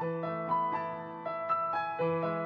Thank you.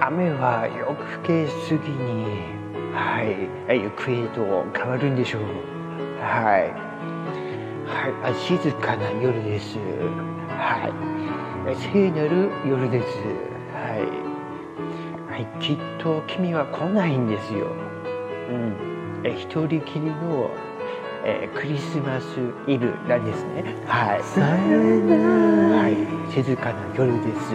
雨は夜更け過ぎに、はい、行方へと変わるんでしょう。はい。はい、静かな夜です。はい。聖なる夜です。はい。はい、きっと君は来ないんですよ。うん。え一人きりの、えクリスマスイブなんですね。はい。はい、静かな夜です。